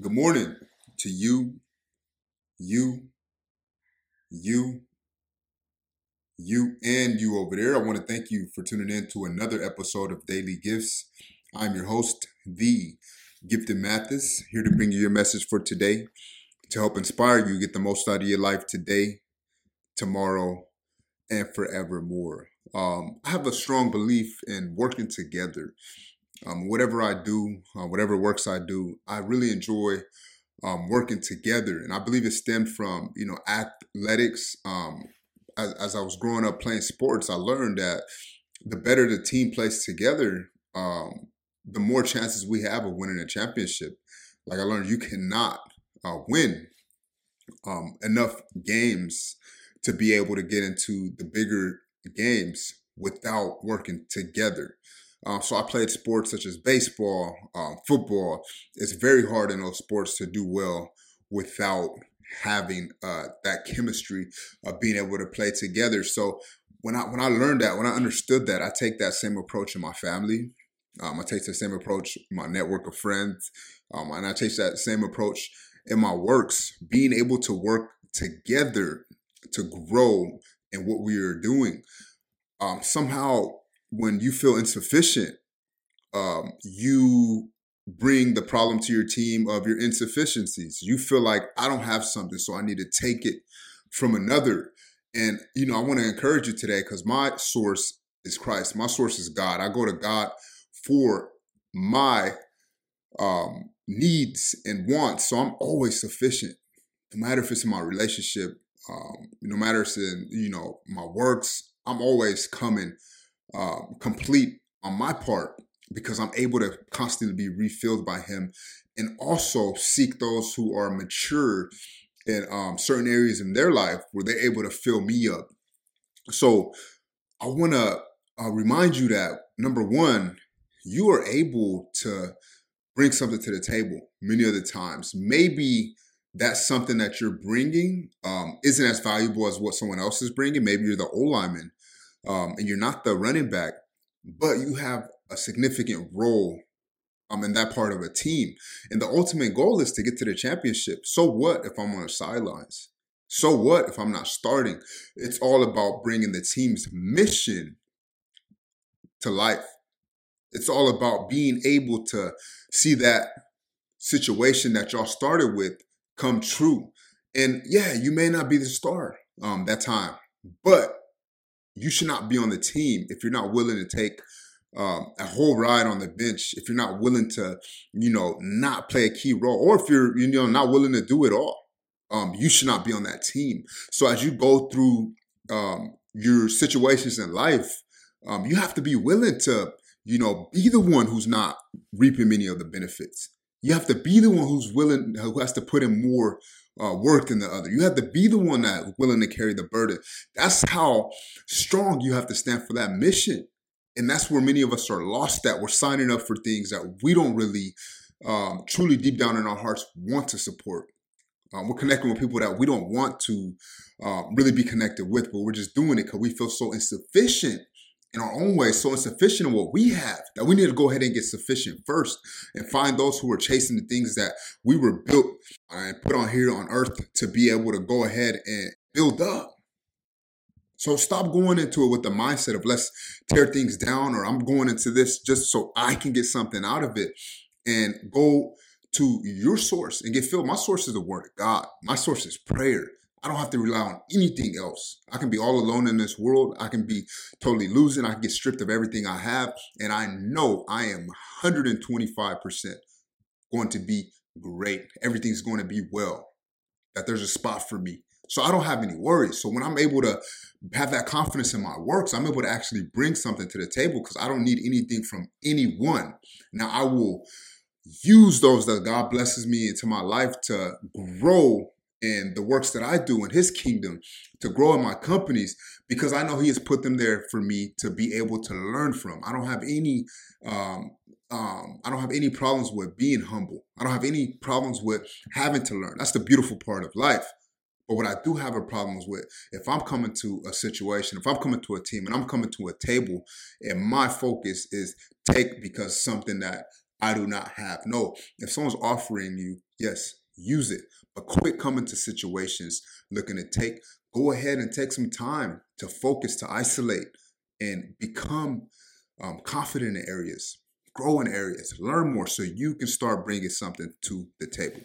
Good morning to you, you, you, you, and you over there. I want to thank you for tuning in to another episode of Daily Gifts. I'm your host, the Gifted Mathis, here to bring you your message for today to help inspire you get the most out of your life today, tomorrow, and forevermore. Um, I have a strong belief in working together. Um, whatever I do, uh, whatever works I do, I really enjoy um, working together, and I believe it stemmed from you know athletics. Um, as, as, I was growing up playing sports, I learned that the better the team plays together, um, the more chances we have of winning a championship. Like I learned, you cannot uh, win um, enough games to be able to get into the bigger games without working together. Um, so I played sports such as baseball, um, football. It's very hard in those sports to do well without having uh, that chemistry of being able to play together. So when I when I learned that, when I understood that, I take that same approach in my family. Um, I take the same approach my network of friends, um, and I take that same approach in my works. Being able to work together to grow in what we are doing. Um, somehow when you feel insufficient, um, you bring the problem to your team of your insufficiencies. You feel like I don't have something, so I need to take it from another. And you know, I want to encourage you today because my source is Christ. My source is God. I go to God for my um, needs and wants, so I'm always sufficient. No matter if it's in my relationship, um, no matter if it's in you know my works, I'm always coming um, complete on my part because I'm able to constantly be refilled by Him and also seek those who are mature in um, certain areas in their life where they're able to fill me up. So I want to uh, remind you that number one, you are able to bring something to the table many of the times. Maybe that's something that you're bringing um, isn't as valuable as what someone else is bringing. Maybe you're the O lineman um, and you're not the running back, but you have a significant role um, in that part of a team. And the ultimate goal is to get to the championship. So what if I'm on the sidelines? So what if I'm not starting? It's all about bringing the team's mission to life. It's all about being able to see that situation that y'all started with come true. And yeah, you may not be the star um, that time, but you should not be on the team if you're not willing to take um, a whole ride on the bench, if you're not willing to, you know, not play a key role, or if you're, you know, not willing to do it all, um, you should not be on that team. So as you go through um, your situations in life, um, you have to be willing to, you know, be the one who's not reaping many of the benefits. You have to be the one who's willing, who has to put in more uh, work than the other. You have to be the one that's willing to carry the burden. That's how strong you have to stand for that mission. And that's where many of us are lost at. We're signing up for things that we don't really um, truly deep down in our hearts want to support. Um, we're connecting with people that we don't want to um, really be connected with, but we're just doing it because we feel so insufficient in our own way so insufficient in what we have that we need to go ahead and get sufficient first and find those who are chasing the things that we were built and put on here on earth to be able to go ahead and build up. So stop going into it with the mindset of let's tear things down or I'm going into this just so I can get something out of it and go to your source and get filled. My source is the word of God. My source is prayer. I don't have to rely on anything else. I can be all alone in this world. I can be totally losing. I can get stripped of everything I have. And I know I am 125% going to be great. Everything's going to be well, that there's a spot for me. So I don't have any worries. So when I'm able to have that confidence in my works, I'm able to actually bring something to the table because I don't need anything from anyone. Now I will use those that God blesses me into my life to grow and the works that I do in his kingdom to grow in my companies because I know he has put them there for me to be able to learn from. I don't have any um, um, I don't have any problems with being humble. I don't have any problems with having to learn. That's the beautiful part of life. But what I do have a problems with, if I'm coming to a situation, if I'm coming to a team and I'm coming to a table and my focus is take because something that I do not have. No, if someone's offering you, yes, use it. But quit coming to situations looking to take, go ahead and take some time to focus, to isolate, and become um, confident in areas, grow in areas, learn more so you can start bringing something to the table.